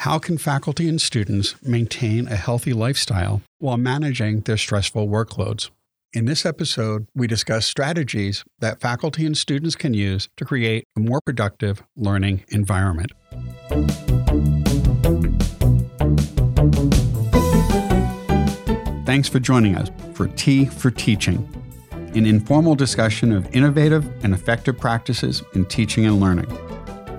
How can faculty and students maintain a healthy lifestyle while managing their stressful workloads? In this episode, we discuss strategies that faculty and students can use to create a more productive learning environment. Thanks for joining us for Tea for Teaching, an informal discussion of innovative and effective practices in teaching and learning.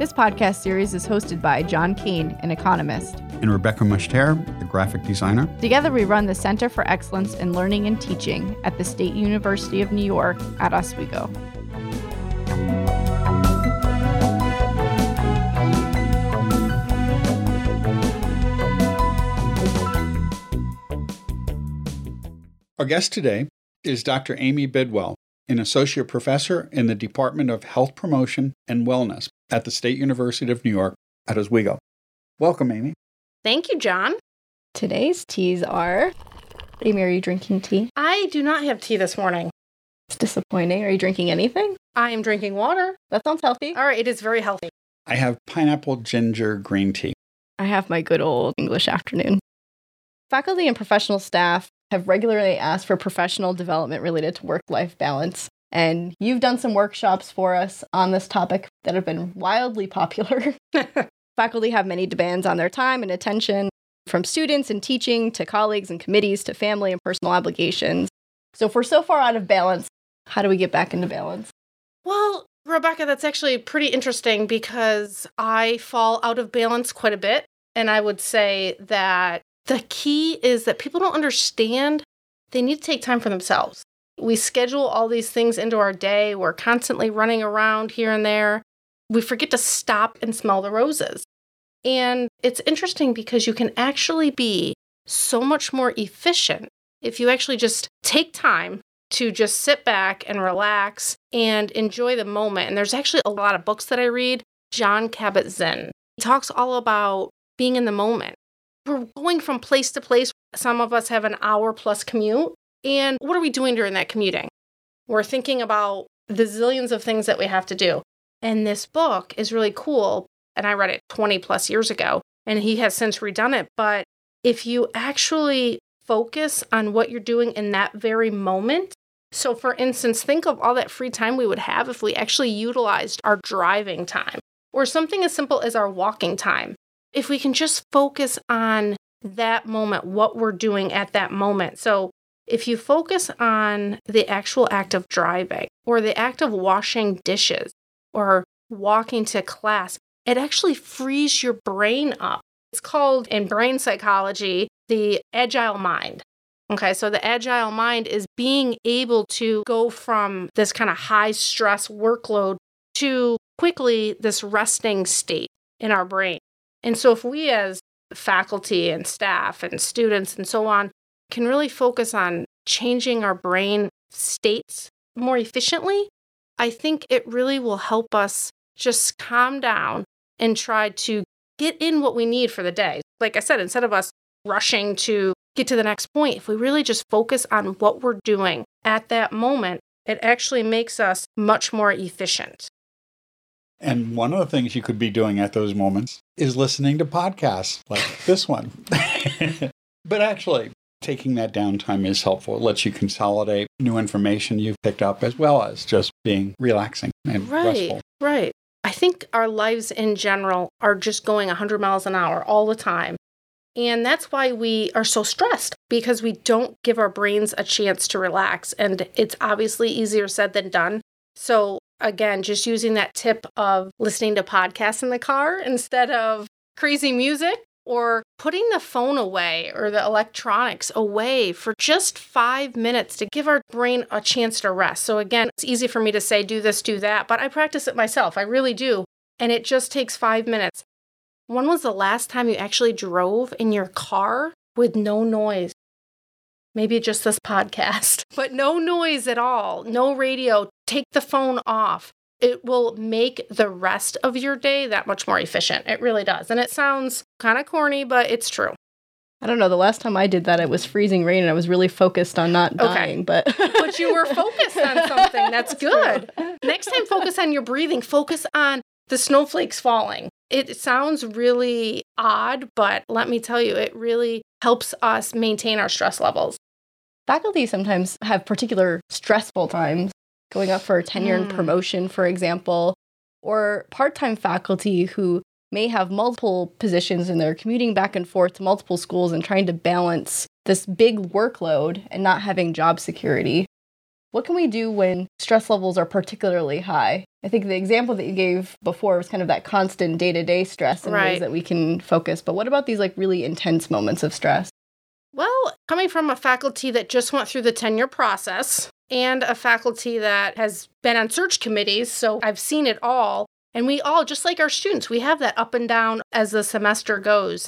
This podcast series is hosted by John Kane, an economist, and Rebecca Mushtare, the graphic designer. Together, we run the Center for Excellence in Learning and Teaching at the State University of New York at Oswego. Our guest today is Dr. Amy Bidwell, an associate professor in the Department of Health Promotion and Wellness at the State University of New York at Oswego. Welcome, Amy. Thank you, John. Today's teas are. Amy, are you drinking tea? I do not have tea this morning. It's disappointing. Are you drinking anything? I am drinking water. That sounds healthy. All right, it is very healthy. I have pineapple ginger green tea. I have my good old English afternoon. Faculty and professional staff have regularly asked for professional development related to work life balance. And you've done some workshops for us on this topic that have been wildly popular. Faculty have many demands on their time and attention, from students and teaching to colleagues and committees to family and personal obligations. So, if we're so far out of balance, how do we get back into balance? Well, Rebecca, that's actually pretty interesting because I fall out of balance quite a bit. And I would say that the key is that people don't understand they need to take time for themselves. We schedule all these things into our day. We're constantly running around here and there. We forget to stop and smell the roses. And it's interesting because you can actually be so much more efficient if you actually just take time to just sit back and relax and enjoy the moment. And there's actually a lot of books that I read. Jon Kabat-Zinn he talks all about being in the moment. We're going from place to place. Some of us have an hour plus commute. And what are we doing during that commuting? We're thinking about the zillions of things that we have to do. And this book is really cool. And I read it 20 plus years ago, and he has since redone it. But if you actually focus on what you're doing in that very moment, so for instance, think of all that free time we would have if we actually utilized our driving time or something as simple as our walking time. If we can just focus on that moment, what we're doing at that moment. So if you focus on the actual act of driving or the act of washing dishes or walking to class, it actually frees your brain up. It's called in brain psychology the agile mind. Okay, so the agile mind is being able to go from this kind of high stress workload to quickly this resting state in our brain. And so if we as faculty and staff and students and so on can really focus on changing our brain states more efficiently, I think it really will help us just calm down and try to get in what we need for the day. Like I said, instead of us rushing to get to the next point, if we really just focus on what we're doing at that moment, it actually makes us much more efficient. And one of the things you could be doing at those moments is listening to podcasts like this one. but actually, taking that downtime is helpful. It lets you consolidate new information you've picked up as well as just being relaxing and right, restful. Right. I think our lives in general are just going 100 miles an hour all the time. And that's why we are so stressed because we don't give our brains a chance to relax. And it's obviously easier said than done. So, again, just using that tip of listening to podcasts in the car instead of crazy music or putting the phone away or the electronics away for just five minutes to give our brain a chance to rest. So, again, it's easy for me to say, do this, do that, but I practice it myself. I really do. And it just takes five minutes. When was the last time you actually drove in your car with no noise? Maybe just this podcast, but no noise at all, no radio. Take the phone off it will make the rest of your day that much more efficient. It really does. And it sounds kind of corny, but it's true. I don't know. The last time I did that, it was freezing rain, and I was really focused on not dying. Okay. But but you were focused on something. That's, good. Next time, focus on your breathing. Focus on the snowflakes falling. It sounds really odd, but let me tell you, it really helps us maintain our stress levels. Faculty sometimes have particular stressful times, going up for tenure mm. and promotion, for example, or part time faculty who may have multiple positions and they're commuting back and forth to multiple schools and trying to balance this big workload and not having job security. What can we do when stress levels are particularly high? I think the example that you gave before was kind of that constant day to day stress and right. ways that we can focus. But what about these like really intense moments of stress? Well, coming from a faculty that just went through the tenure process and a faculty that has been on search committees, so I've seen it all. And we all, just like our students, we have that up and down as the semester goes.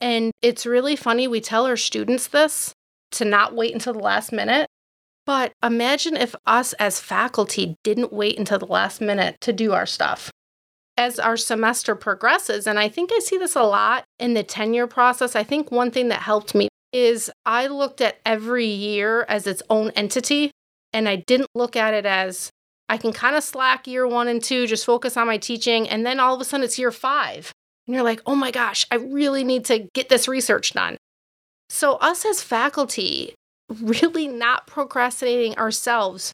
And it's really funny. We tell our students this to not wait until the last minute. But imagine if us as faculty didn't wait until the last minute to do our stuff. As our semester progresses, and I think I see this a lot in the tenure process, I think one thing that helped me is I looked at every year as its own entity and I didn't look at it as I can kind of slack year one and two, just focus on my teaching. And then all of a sudden it's year five. And you're like, oh my gosh, I really need to get this research done. So, us as faculty, really not procrastinating ourselves,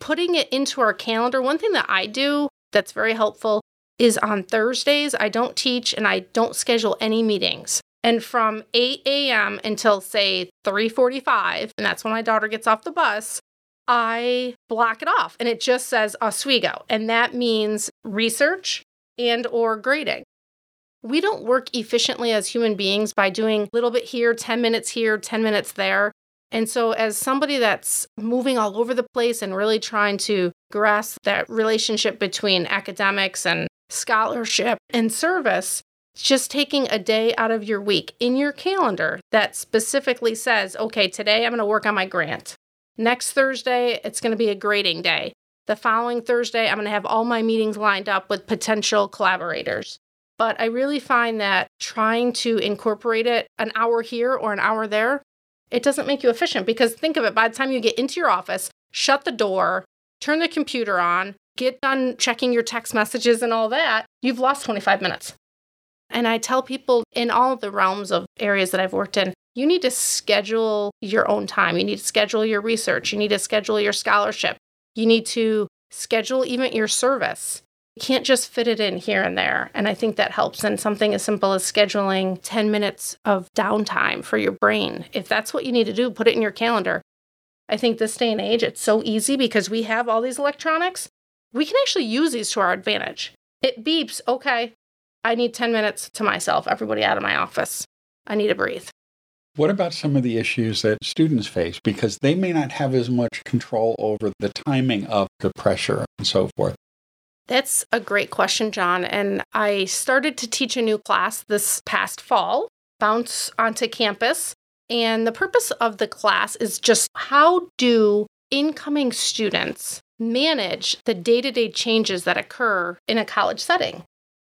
putting it into our calendar. One thing that I do that's very helpful is on Thursdays, I don't teach and I don't schedule any meetings. And from 8 a.m. until say 3:45, and that's when my daughter gets off the bus, I block it off and it just says Oswego, and that means research and or grading. We don't work efficiently as human beings by doing a little bit here, 10 minutes here, 10 minutes there. And so, as somebody that's moving all over the place and really trying to grasp that relationship between academics and scholarship and service, just taking a day out of your week in your calendar that specifically says, okay, today I'm going to work on my grant. Next Thursday, it's going to be a grading day. The following Thursday, I'm going to have all my meetings lined up with potential collaborators. But I really find that trying to incorporate it an hour here or an hour there, it doesn't make you efficient because think of it by the time you get into your office, shut the door, turn the computer on, get done checking your text messages and all that, you've lost 25 minutes. And I tell people in all the realms of areas that I've worked in, you need to schedule your own time. You need to schedule your research. You need to schedule your scholarship. You need to schedule even your service. You can't just fit it in here and there. And I think that helps. And something as simple as scheduling 10 minutes of downtime for your brain. If that's what you need to do, put it in your calendar. I think this day and age, it's so easy because we have all these electronics. We can actually use these to our advantage. It beeps, okay, I need 10 minutes to myself, everybody out of my office. I need to breathe. What about some of the issues that students face? Because they may not have as much control over the timing of the pressure and so forth. That's a great question, John. And I started to teach a new class this past fall, bounce onto campus. And the purpose of the class is just how do incoming students manage the day to day changes that occur in a college setting?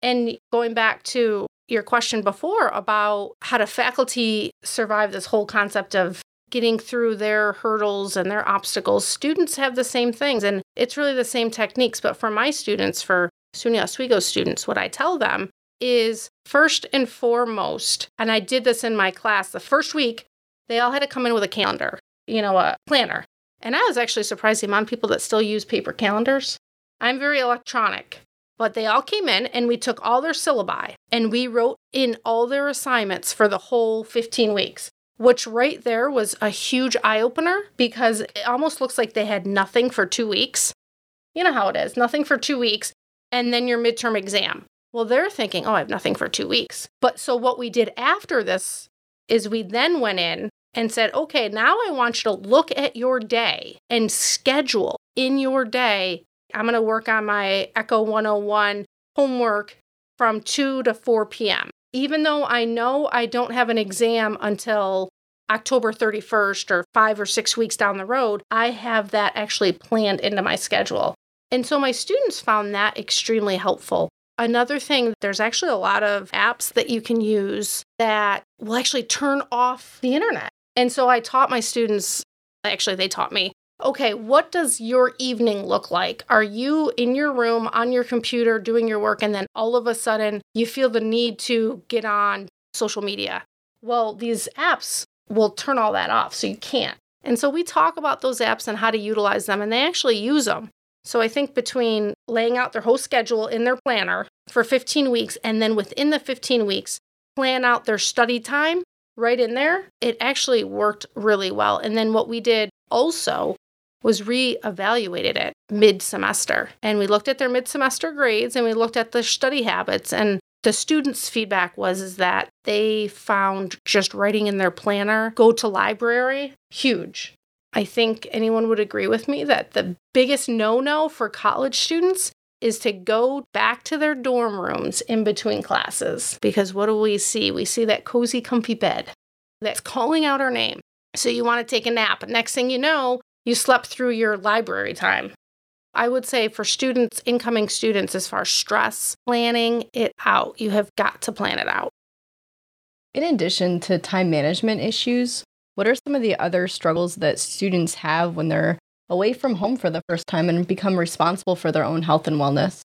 And going back to your question before about how do faculty survive this whole concept of getting through their hurdles and their obstacles, students have the same things. And it's really the same techniques. But for my students, for SUNY Oswego students, what I tell them is first and foremost, and I did this in my class the first week, they all had to come in with a calendar, you know, a planner. And I was actually surprised the amount of people that still use paper calendars. I'm very electronic. But they all came in and we took all their syllabi and we wrote in all their assignments for the whole 15 weeks, which right there was a huge eye opener because it almost looks like they had nothing for two weeks. You know how it is nothing for two weeks and then your midterm exam. Well, they're thinking, oh, I have nothing for two weeks. But so what we did after this is we then went in and said, okay, now I want you to look at your day and schedule in your day I'm going to work on my Echo 101 homework from 2 to 4 p.m. Even though I know I don't have an exam until October 31st or five or six weeks down the road, I have that actually planned into my schedule. And so my students found that extremely helpful. Another thing, there's actually a lot of apps that you can use that will actually turn off the internet. And so I taught my students, actually, they taught me okay, what does your evening look like? Are you in your room on your computer doing your work, and then all of a sudden you feel the need to get on social media? Well, these apps will turn all that off, so you can't. And so we talk about those apps and how to utilize them, and they actually use them. So I think between laying out their whole schedule in their planner for 15 weeks, and then within the 15 weeks, plan out their study time right in there, it actually worked really well. And then what we did also was re-evaluated it mid-semester. And we looked at their mid-semester grades and we looked at the study habits. And the students feedback was is that they found just writing in their planner go to library huge. I think anyone would agree with me that the biggest no-no for college students is to go back to their dorm rooms in between classes. Because what do we see? We see that cozy comfy bed that's calling out our name. So you want to take a nap. Next thing you know you slept through your library time. I would say for students, incoming students, as far as stress, planning it out, you have got to plan it out. In addition to time management issues, what are some of the other struggles that students have when they're away from home for the first time and become responsible for their own health and wellness?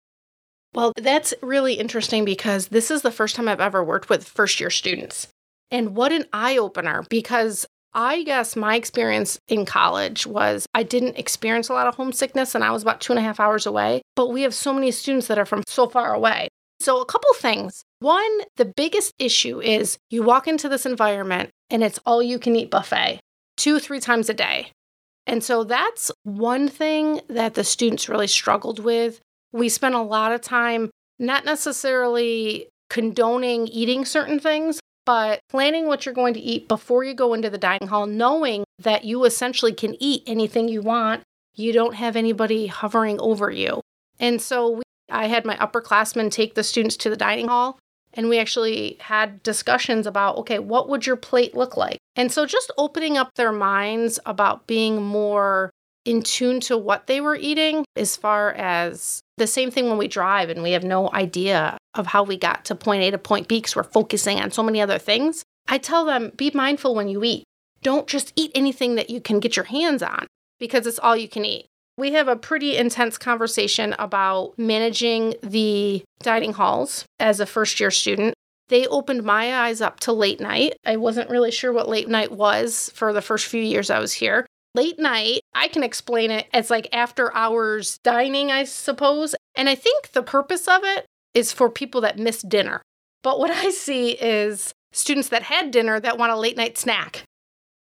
Well, that's really interesting because this is the first time I've ever worked with first year students. And what an eye opener because I guess my experience in college was I didn't experience a lot of homesickness and I was about two and a half hours away. But we have so many students that are from so far away. So, a couple things. One, the biggest issue is you walk into this environment and it's all you can eat buffet two, three times a day. And so that's one thing that the students really struggled with. We spent a lot of time not necessarily condoning eating certain things, but planning what you're going to eat before you go into the dining hall, knowing that you essentially can eat anything you want. You don't have anybody hovering over you. And so we, I had my upperclassmen take the students to the dining hall and we actually had discussions about okay, what would your plate look like? And so just opening up their minds about being more in tune to what they were eating as far as the same thing when we drive and we have no idea of how we got to point A to point B because we're focusing on so many other things. I tell them be mindful when you eat. Don't just eat anything that you can get your hands on because it's all you can eat. We have a pretty intense conversation about managing the dining halls as a first year student. They opened my eyes up to late night. I wasn't really sure what late night was for the first few years I was here late night. I can explain it as like after hours dining, I suppose. And I think the purpose of it is for people that miss dinner. But what I see is students that had dinner that want a late night snack.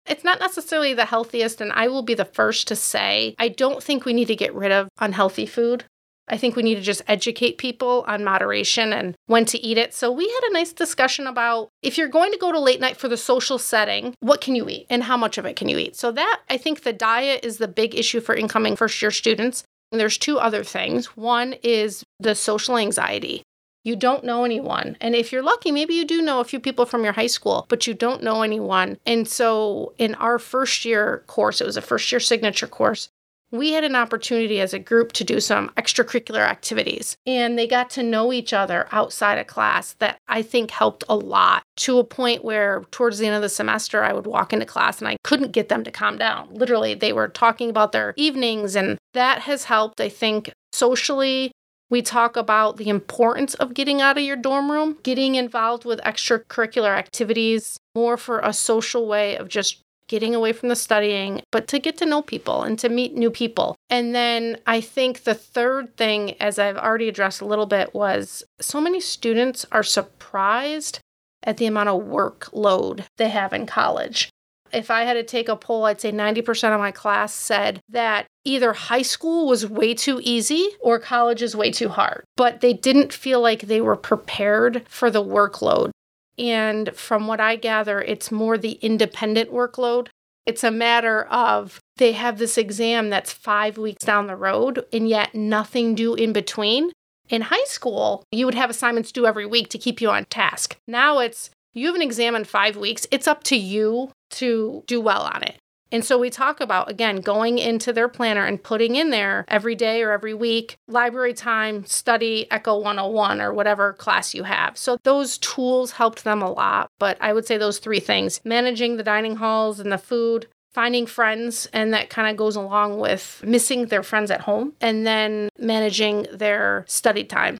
It's not necessarily the healthiest, and I will be the first to say I don't think we need to get rid of unhealthy food. I think we need to just educate people on moderation and when to eat it. So we had a nice discussion about if you're going to go to late night for the social setting, what can you eat and how much of it can you eat? So that I think the diet is the big issue for incoming first year students. And there's two other things. One is the social anxiety. You don't know anyone. And if you're lucky, maybe you do know a few people from your high school, but you don't know anyone. And so in our first year course, it was a first year signature course, we had an opportunity as a group to do some extracurricular activities. And they got to know each other outside of class that I think helped a lot to a point where towards the end of the semester, I would walk into class and I couldn't get them to calm down. Literally, they were talking about their evenings, and that has helped, I think, socially. We talk about the importance of getting out of your dorm room, getting involved with extracurricular activities, more for a social way of just getting away from the studying, but to get to know people and to meet new people. And then I think the third thing, as I've already addressed a little bit, was so many students are surprised at the amount of workload they have in college. If I had to take a poll, I'd say 90% of my class said that either high school was way too easy or college is way too hard. But they didn't feel like they were prepared for the workload. And from what I gather, it's more the independent workload. It's a matter of they have this exam that's five weeks down the road and yet nothing due in between. In high school, you would have assignments due every week to keep you on task. Now it's you have an exam in five weeks. It's up to you to do well on it. And so we talk about, again, going into their planner and putting in there every day or every week library time, study Echo 101 or whatever class you have. So those tools helped them a lot. But I would say those three things managing the dining halls and the food, finding friends, and that kind of goes along with missing their friends at home and then managing their study time.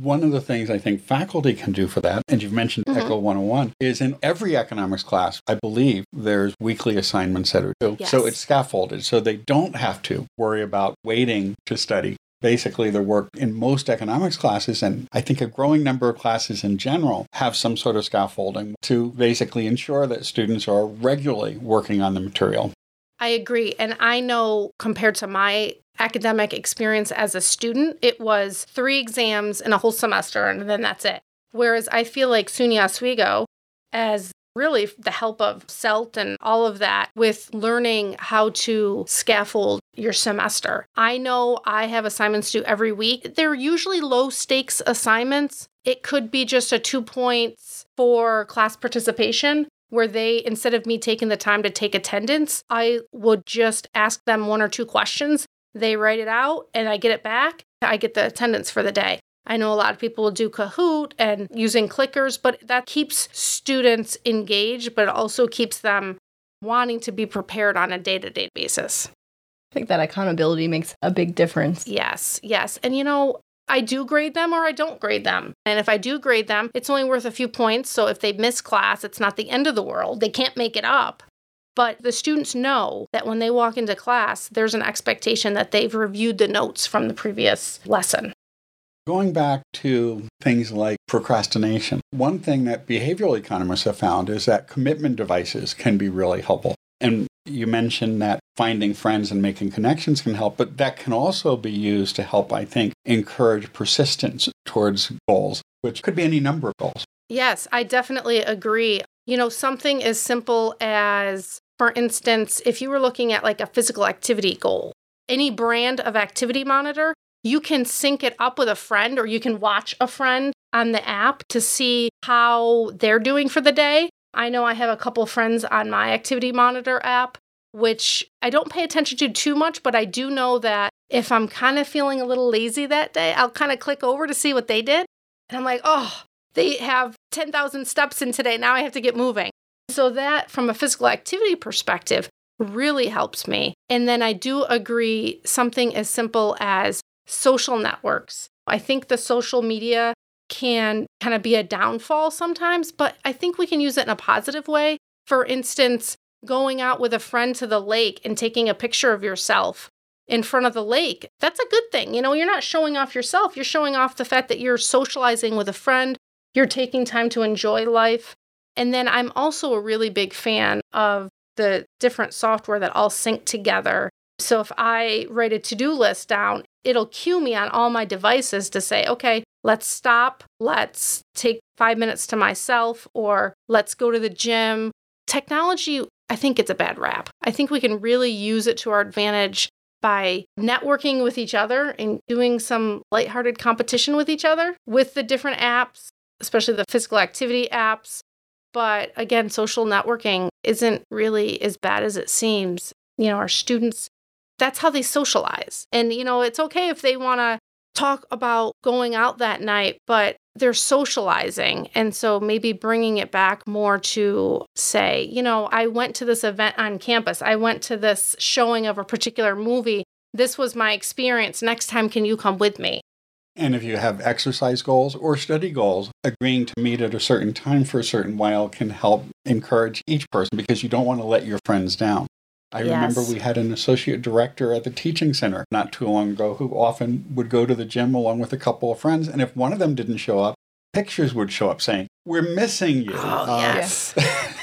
One of the things I think faculty can do for that, and you've mentioned Mhm. ECHO 101, is in every economics class, I believe there's weekly assignments that are due. So it's scaffolded, so they don't have to worry about waiting to study. Basically, the work in most economics classes, and I think a growing number of classes in general, have some sort of scaffolding to basically ensure that students are regularly working on the material. I agree. And I know compared to my academic experience as a student, it was three exams in a whole semester and then that's it. Whereas I feel like SUNY Oswego, as really the help of CELT and all of that with learning how to scaffold your semester. I know I have assignments due every week. They're usually low stakes assignments. It could be just a two points for class participation where they, instead of me taking the time to take attendance, I would just ask them one or two questions. They write it out and I get it back. I get the attendance for the day. I know a lot of people will do Kahoot and using clickers, but that keeps students engaged, but it also keeps them wanting to be prepared on a day to day basis. I think that accountability makes a big difference. Yes, yes. And you know, I do grade them or I don't grade them. And if I do grade them, it's only worth a few points. So if they miss class, it's not the end of the world. They can't make it up. But the students know that when they walk into class, there's an expectation that they've reviewed the notes from the previous lesson. Going back to things like procrastination, one thing that behavioral economists have found is that commitment devices can be really helpful. And you mentioned that finding friends and making connections can help, but that can also be used to help, I think, encourage persistence towards goals, which could be any number of goals. Yes, I definitely agree. You know, something as simple as, for instance, if you were looking at like a physical activity goal, any brand of activity monitor, you can sync it up with a friend or you can watch a friend on the app to see how they're doing for the day. I know I have a couple friends on my activity monitor app, which I don't pay attention to too much, but I do know that if I'm kind of feeling a little lazy that day, I'll kind of click over to see what they did. And I'm like, oh, they have 10,000 steps in today. Now I have to get moving. So, that from a physical activity perspective really helps me. And then I do agree something as simple as social networks. I think the social media can kind of be a downfall sometimes, but I think we can use it in a positive way. For instance, going out with a friend to the lake and taking a picture of yourself in front of the lake, that's a good thing. You know, you're not showing off yourself, you're showing off the fact that you're socializing with a friend, you're taking time to enjoy life. And then I'm also a really big fan of the different software that all sync together. So if I write a to do list down, it'll cue me on all my devices to say, okay, let's stop, let's take five minutes to myself, or let's go to the gym. Technology, I think it's a bad rap. I think we can really use it to our advantage by networking with each other and doing some lighthearted competition with each other with the different apps, especially the physical activity apps. But again, social networking isn't really as bad as it seems. You know, our students, that's how they socialize. And, you know, it's okay if they want to talk about going out that night, but they're socializing. And so maybe bringing it back more to say, you know, I went to this event on campus, I went to this showing of a particular movie. This was my experience. Next time, can you come with me? And if you have exercise goals or study goals, agreeing to meet at a certain time for a certain while can help encourage each person because you don't want to let your friends down. I remember we had an associate director at the teaching center not too long ago who often would go to the gym along with a couple of friends. And if one of them didn't show up, pictures would show up saying, We're missing you. Oh, Uh, yes.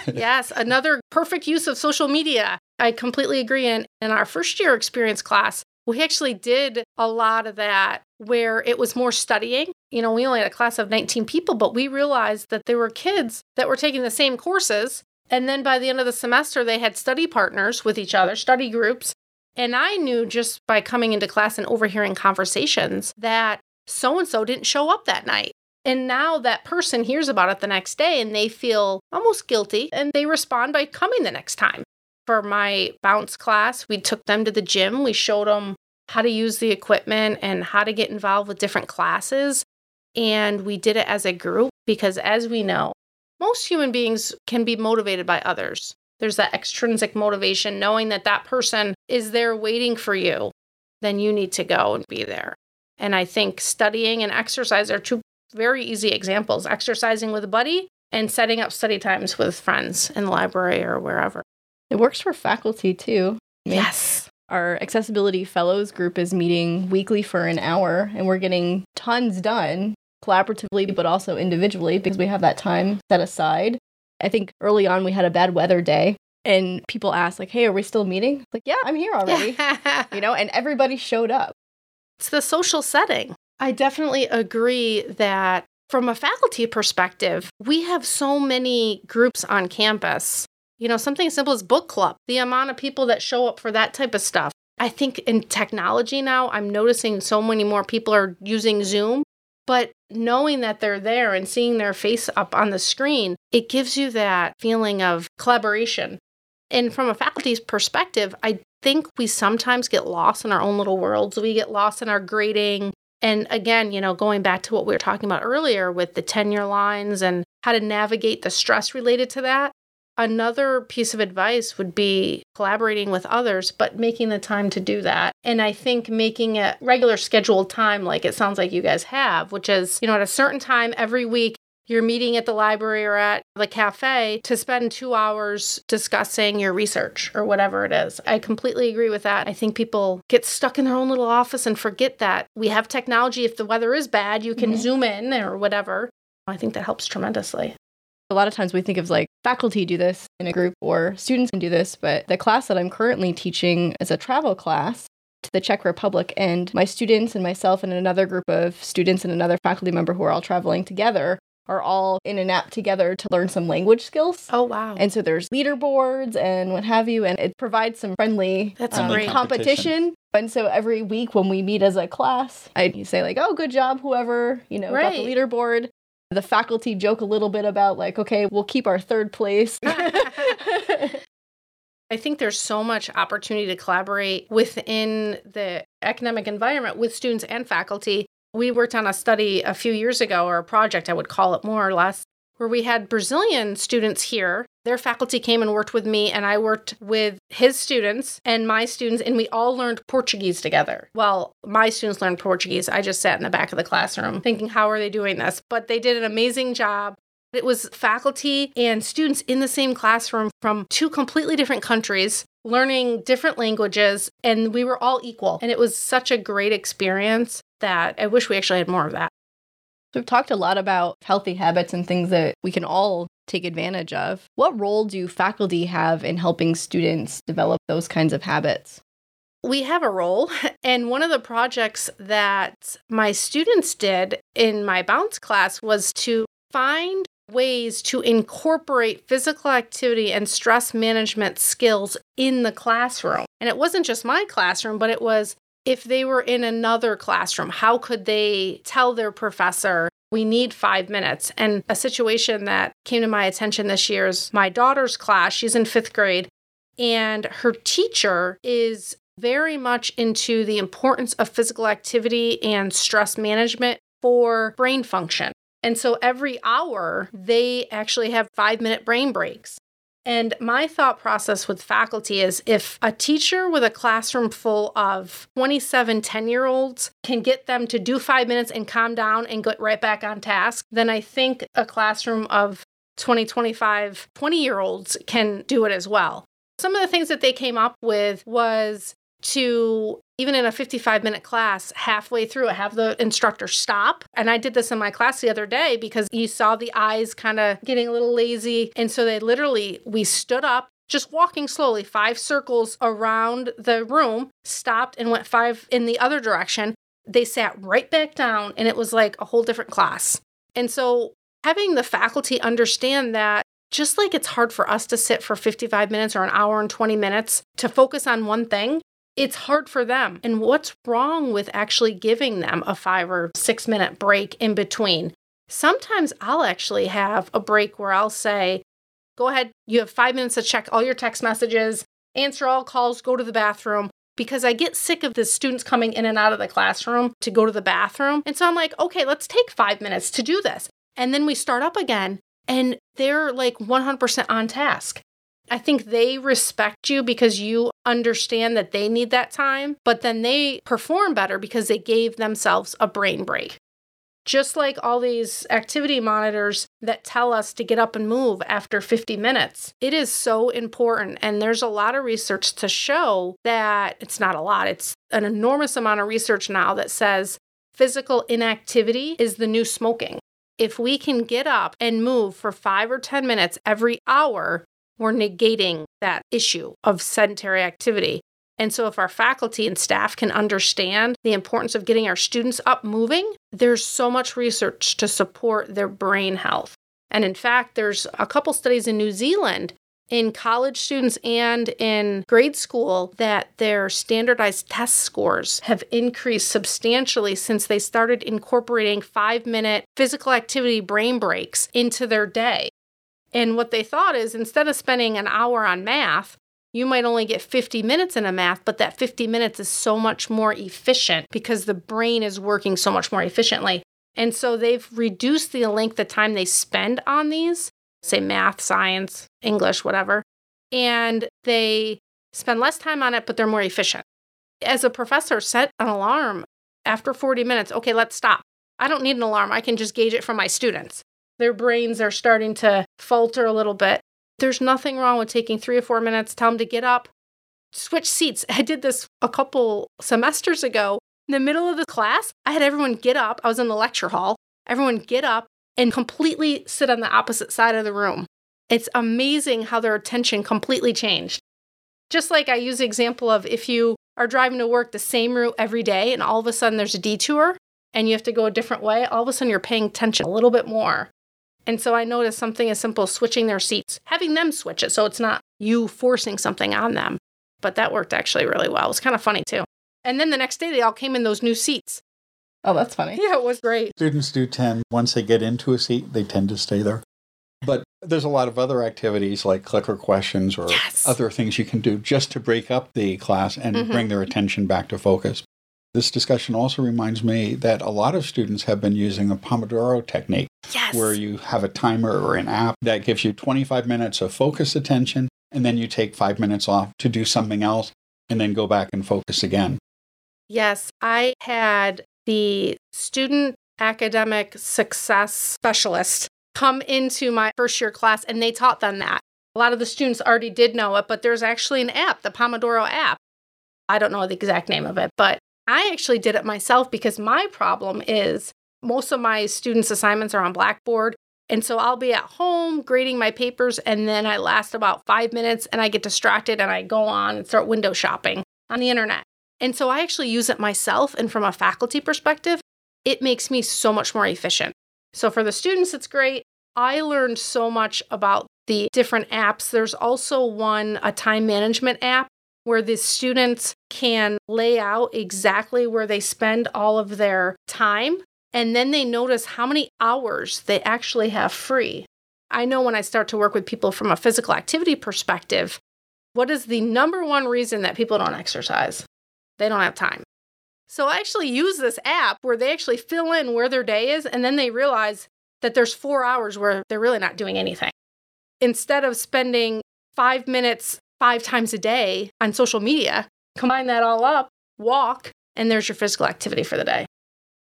yes, another perfect use of social media. I completely agree. And in our first year experience class, we actually did a lot of that where it was more studying. You know, we only had a class of 19 people, but we realized that there were kids that were taking the same courses. And then by the end of the semester, they had study partners with each other, study groups. And I knew just by coming into class and overhearing conversations that so and so didn't show up that night. And now that person hears about it the next day and they feel almost guilty and they respond by coming the next time. For my bounce class, we took them to the gym. We showed them how to use the equipment and how to get involved with different classes. And we did it as a group because, as we know, most human beings can be motivated by others. there's that extrinsic motivation, knowing that that person is there waiting for you, then you need to go and be there. And I think studying and exercise are two very easy examples exercising with a buddy and setting up study times with friends in the library or wherever. It works for faculty too. Yes. Our accessibility fellows group is meeting weekly for an hour, and we're getting tons done collaboratively, but also individually because we have that time set aside. I think early on we had a bad weather day and people asked like, "Hey, are we still meeting?" Like, "Yeah, I'm here already." you know, and everybody showed up. It's the social setting. I definitely agree that from a faculty perspective, we have so many groups on campus. You know, something as simple as book club, the amount of people that show up for that type of stuff. I think in technology now, I'm noticing so many more people are using Zoom, but knowing that they're there and seeing their face up on the screen, it gives you that feeling of collaboration. And from a faculty's perspective, I think we sometimes get lost in our own little worlds. We get lost in our grading. And again, you know, going back to what we were talking about earlier with the tenure lines and how to navigate the stress related to that, Another piece of advice would be collaborating with others, but making the time to do that. And I think making a regular scheduled time, like it sounds like you guys have, which is, you know, at a certain time every week, you're meeting at the library or at the cafe to spend two hours discussing your research or whatever it is. I completely agree with that. I think people get stuck in their own little office and forget that we have technology. If the weather is bad, you can mm-hmm. zoom in or whatever. I think that helps tremendously. A lot of times we think of like faculty do this in a group or students can do this, but the class that I'm currently teaching is a travel class to the Czech Republic. And my students and myself and another group of students and another faculty member who are all traveling together are all in an app together to learn some language skills. Oh wow. And so there's leaderboards and what have you and it provides some friendly That's um, great competition. And so every week when we meet as a class, I say like, "Oh, good job whoever, you know, right. got the leaderboard." The faculty joke a little bit about like okay we'll keep our third place i think there's so much opportunity to collaborate within the academic environment with students and faculty we worked on a study a few years ago or a project i would call it more or less where we had Brazilian students here. Their faculty came and worked with me, and I worked with his students and my students, and we all learned Portuguese together. Well, my students learned Portuguese. I just sat in the back of the classroom thinking, how are they doing this? But they did an amazing job. It was faculty and students in the same classroom from two completely different countries learning different languages, and we were all equal. And it was such a great experience that I wish we actually had more of that. We've talked a lot about healthy habits and things that we can all take advantage of. What role do faculty have in helping students develop those kinds of habits? We have a role, and one of the projects that my students did in my bounce class was to find ways to incorporate physical activity and stress management skills in the classroom. And it wasn't just my classroom, but it was if they were in another classroom, how could they tell their professor, we need five minutes? And a situation that came to my attention this year is my daughter's class. She's in fifth grade, and her teacher is very much into the importance of physical activity and stress management for brain function. And so every hour, they actually have five minute brain breaks. And my thought process with faculty is if a teacher with a classroom full of 27 10 year olds can get them to do five minutes and calm down and get right back on task, then I think a classroom of 20, 25, 20 year olds can do it as well. Some of the things that they came up with was to even in a 55 minute class, halfway through it, have the instructor stop. And I did this in my class the other day because you saw the eyes kind of getting a little lazy. And so they literally, we stood up, just walking slowly, five circles around the room, stopped and went five in the other direction. They sat right back down and it was like a whole different class. And so having the faculty understand that just like it's hard for us to sit for 55 minutes or an hour and 20 minutes to focus on one thing, it's hard for them. And what's wrong with actually giving them a five or six minute break in between? Sometimes I'll actually have a break where I'll say, go ahead, you have five minutes to check all your text messages, answer all calls, go to the bathroom. Because I get sick of the students coming in and out of the classroom to go to the bathroom. And so I'm like, okay, let's take five minutes to do this. And then we start up again and they're like 100% on task. I think they respect you because you understand that they need that time, but then they perform better because they gave themselves a brain break. Just like all these activity monitors that tell us to get up and move after 50 minutes, it is so important. And there's a lot of research to show that it's not a lot, it's an enormous amount of research now that says physical inactivity is the new smoking. If we can get up and move for five or 10 minutes every hour, we're negating that issue of sedentary activity. And so, if our faculty and staff can understand the importance of getting our students up moving, there's so much research to support their brain health. And in fact, there's a couple studies in New Zealand in college students and in grade school that their standardized test scores have increased substantially since they started incorporating five minute physical activity brain breaks into their day. And what they thought is instead of spending an hour on math, you might only get 50 minutes in a math, but that 50 minutes is so much more efficient because the brain is working so much more efficiently. And so they've reduced the length of time they spend on these, say math, science, English, whatever, and they spend less time on it, but they're more efficient. As a professor, set an alarm after 40 minutes. Okay, let's stop. I don't need an alarm. I can just gauge it from my students. Their brains are starting to falter a little bit. There's nothing wrong with taking three or four minutes, tell them to get up, switch seats. I did this a couple semesters ago. In the middle of the class, I had everyone get up. I was in the lecture hall. Everyone get up and completely sit on the opposite side of the room. It's amazing how their attention completely changed. Just like I use the example of if you are driving to work the same route every day and all of a sudden there's a detour and you have to go a different way, all of a sudden you're paying attention a little bit more. And so I noticed something as simple as switching their seats, having them switch it so it's not you forcing something on them. But that worked actually really well. It was kind of funny too. And then the next day they all came in those new seats. Oh, that's funny. Yeah, it was great. Students do tend, once they get into a seat, they tend to stay there. But there's a lot of other activities like clicker questions or Yes. other things you can do just to break up the class and Mhm. bring their attention back to focus. This discussion also reminds me that a lot of students have been using the Pomodoro technique, Yes. where you have a timer or an app that gives you 25 minutes of focused attention, and then you take five minutes off to do something else, and then go back and focus again. Yes, I had the student academic success specialist come into my first year class and they taught them that. A lot of the students already did know it, but there's actually an app, the Pomodoro app. I don't know the exact name of it, but I actually did it myself because my problem is most of my students' assignments are on Blackboard. And so I'll be at home grading my papers, and then I last about five minutes and I get distracted and I go on and start window shopping on the internet. And so I actually use it myself. And from a faculty perspective, it makes me so much more efficient. So for the students, it's great. I learned so much about the different apps. There's also one, a time management app, where the students can lay out exactly where they spend all of their time. And then they notice how many hours they actually have free. I know when I start to work with people from a physical activity perspective, what is the number one reason that people don't exercise? They don't have time. So I actually use this app where they actually fill in where their day is and then they realize that there's four hours where they're really not doing anything. Instead of spending five minutes five times a day on social media, combine that all up, walk, and there's your physical activity for the day.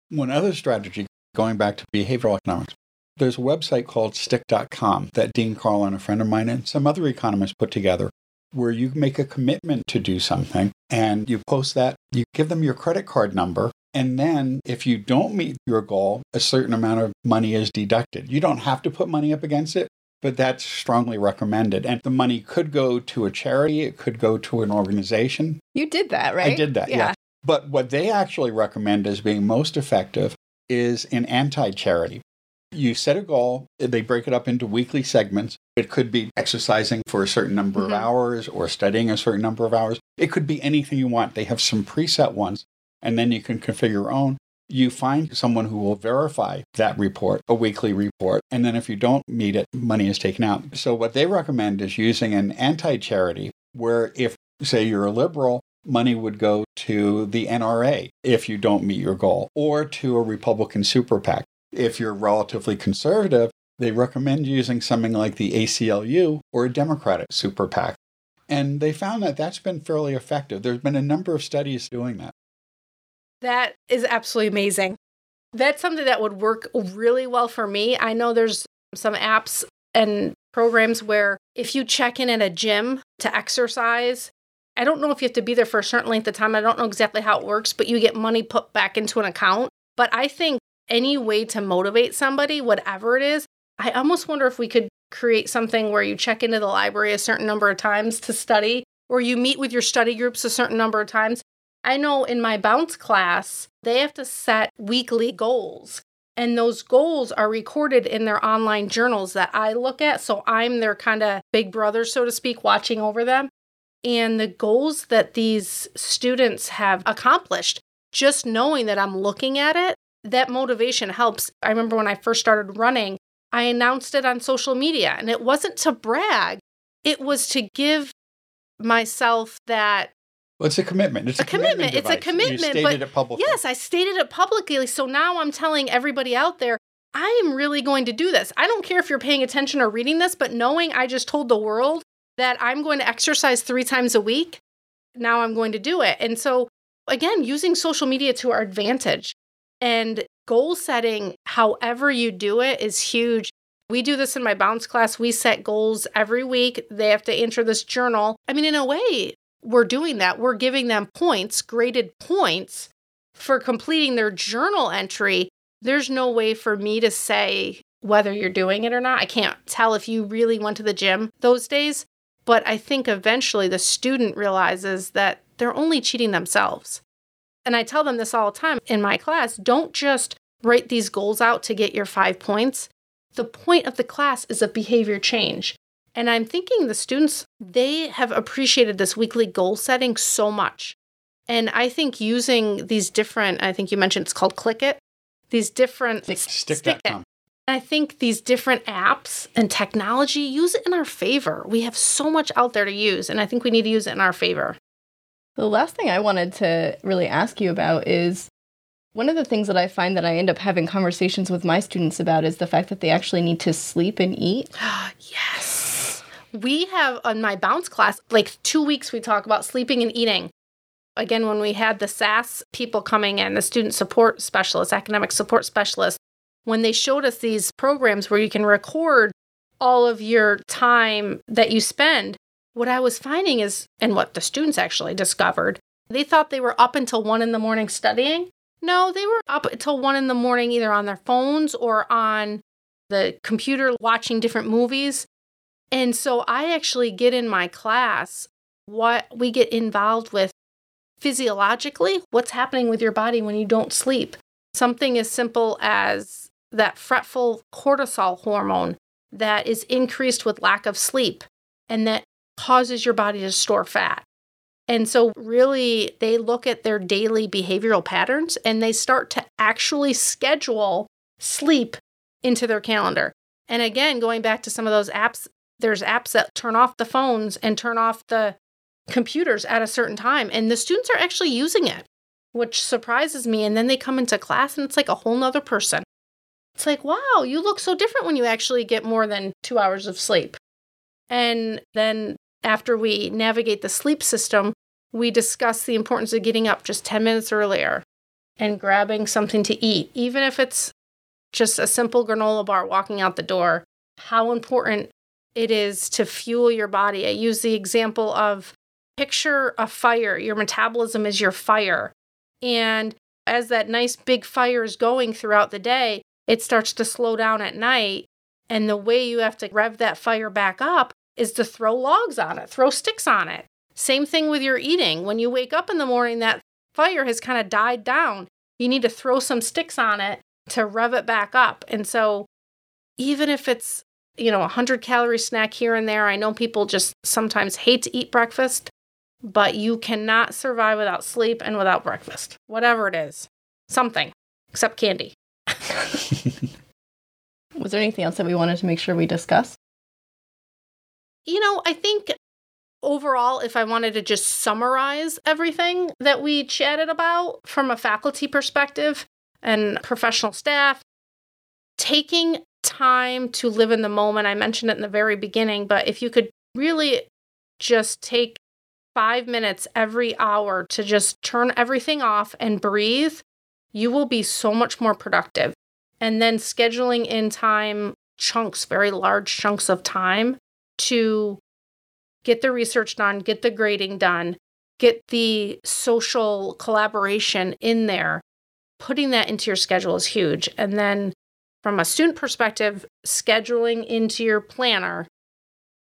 One other strategy, going back to behavioral economics, there's a website called stickK.com that Dean Karlan, a friend of mine, and some other economists put together where you make a commitment to do something and you post that, you give them your credit card number, and then if you don't meet your goal, a certain amount of money is deducted. You don't have to put money up against it, but that's strongly recommended. And the money could go to a charity, it could go to an organization. You did that, right? I did that, yeah. But what they actually recommend as being most effective is an anti charity. You set a goal, they break it up into weekly segments. It could be exercising for a certain number Mhm. of hours or studying a certain number of hours. It could be anything you want. They have some preset ones, and then you can configure your own. You find someone who will verify that report, a weekly report, and then if you don't meet it, money is taken out. So, what they recommend is using an anti charity where if, say, you're a liberal, money would go to the NRA if you don't meet your goal, or to a Republican super PAC. If you're relatively conservative, they recommend using something like the ACLU or a Democratic super PAC. And they found that that's been fairly effective. There's been a number of studies doing that. That is absolutely amazing. That's something that would work really well for me. I know there's some apps and programs where if you check in at a gym to exercise, I don't know if you have to be there for a certain length of time. I don't know exactly how it works, but you get money put back into an account. But I think any way to motivate somebody, whatever it is, I almost wonder if we could create something where you check into the library a certain number of times to study, or you meet with your study groups a certain number of times. I know in my bounce class, they have to set weekly goals. And those goals are recorded in their online journals that I look at. So I'm their kind of big brother, so to speak, watching over them. And the goals that these students have accomplished, just knowing that I'm looking at it, that motivation helps. I remember when I first started running, I announced it on social media, and it wasn't to brag, it was to give myself that. Well, it's a commitment. It's a, A commitment. commitment. It's a commitment, You stated it publicly. Yes, I stated it publicly. So now I'm telling everybody out there, I am really going to do this. I don't care if you're paying attention or reading this, but knowing I just told the world that I'm going to exercise three times a week, now I'm going to do it. And so, again, using social media to our advantage and goal setting, however you do it, is huge. We do this in my bounce class. We set goals every week. They have to enter this journal. I mean, in a way, we're doing that. We're giving them points, graded points for completing their journal entry. There's no way for me to say whether you're doing it or not. I can't tell if you really went to the gym those days. But I think eventually the student realizes that they're only cheating themselves. And I tell them this all the time in my class don't just write these goals out to get your five points. The point of the class is a behavior change. And I'm thinking the students, they have appreciated this weekly goal setting so much. And I think using these different, I think you mentioned it's called Click It, these different stickK.com. I think these different apps and technology use it in our favor. We have so much out there to use, and I think we need to use it in our favor. The last thing I wanted to really ask you about is one of the things that I find that I end up having conversations with my students about is the fact that they actually need to sleep and eat. yes. We have on my bounce class, like two weeks, we talk about sleeping and eating. Again, when we had the SAS people coming in, the student support specialists, academic support specialists, when they showed us these programs where you can record all of your time that you spend, what I was finding is, and what the students actually discovered, they thought they were up until one in the morning studying. No, they were up until one in the morning, either on their phones or on the computer watching different movies. And so I actually get in my class what we get involved with physiologically, what's happening with your body when you don't sleep. Something as simple as that fretful cortisol hormone that is increased with lack of sleep and that causes your body to store fat. And so, really, they look at their daily behavioral patterns and they start to actually schedule sleep into their calendar. And again, going back to some of those apps, there's apps that turn off the phones and turn off the computers at a certain time. And the students are actually using it, which surprises me. And then they come into class and it's like a whole nother person. It's like, wow, you look so different when you actually get more than two hours of sleep. And then after we navigate the sleep system, we discuss the importance of getting up just 10 minutes earlier and grabbing something to eat, even if it's just a simple granola bar walking out the door, how important it is to fuel your body. I use the example of picture a fire, your metabolism is your fire. And as that nice big fire is going throughout the day, it starts to slow down at night. And the way you have to rev that fire back up is to throw logs on it, throw sticks on it. Same thing with your eating. When you wake up in the morning, that fire has kind of died down. You need to throw some sticks on it to rev it back up. And so, even if it's, you know, a 100 calorie snack here and there, I know people just sometimes hate to eat breakfast, but you cannot survive without sleep and without breakfast, whatever it is. Something, except candy. Was there anything else that we wanted to make sure we discuss? You know, I think overall, if I wanted to just summarize everything that we chatted about from a faculty perspective and professional staff, taking time to live in the moment, I mentioned it in the very beginning, but if you could really just take five minutes every hour to just turn everything off and breathe, you will be so much more productive. And then scheduling in time chunks, very large chunks of time to get the research done, get the grading done, get the social collaboration in there. Putting that into your schedule is huge. And then from a student perspective, scheduling into your planner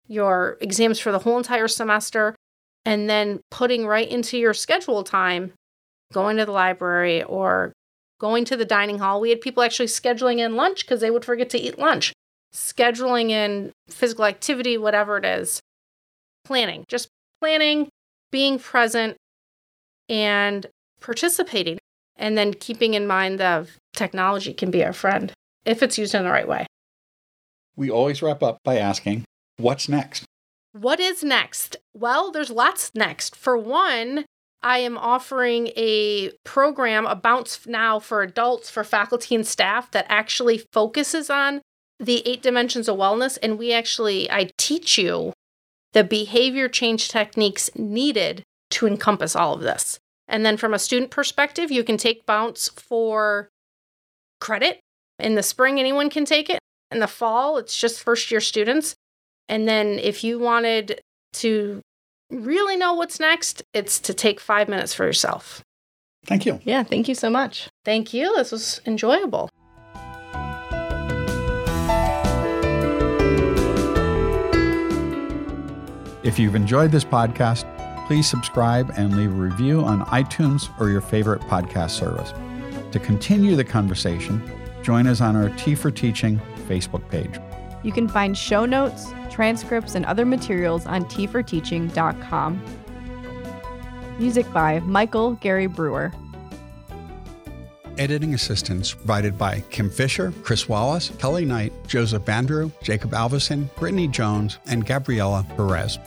your exams for the whole entire semester and then putting right into your schedule time going to the library or going to the dining hall. We had people actually scheduling in lunch because they would forget to eat lunch, scheduling in physical activity, whatever it is, planning, just planning, being present, and participating. And then keeping in mind that technology can be our friend if it's used in the right way. We always wrap up by asking, what's next? What is next? Well, there's lots next. For one, I am offering a program, a Bounce Now for adults, for faculty and staff that actually focuses on the eight dimensions of wellness. And we actually, I teach you the behavior change techniques needed to encompass all of this. And then from a student perspective, you can take Bounce for credit. In the spring, anyone can take it. In the fall, it's just first year students. And then if you wanted to really know what's next, it's to take five minutes for yourself. Thank you. Yeah, thank you so much. Thank you. This was enjoyable. If you've enjoyed this podcast, please subscribe and leave a review on iTunes or your favorite podcast service. To continue the conversation, join us on our Tea for Teaching Facebook page. You can find show notes, transcripts, and other materials on teaforteaching.com. Music by Michael Gary Brewer. Editing assistance provided by Kim Fisher, Chris Wallace, Kelly Knight, Joseph Andrew, Jacob Alverson, Brittany Jones, and Gabriella Perez.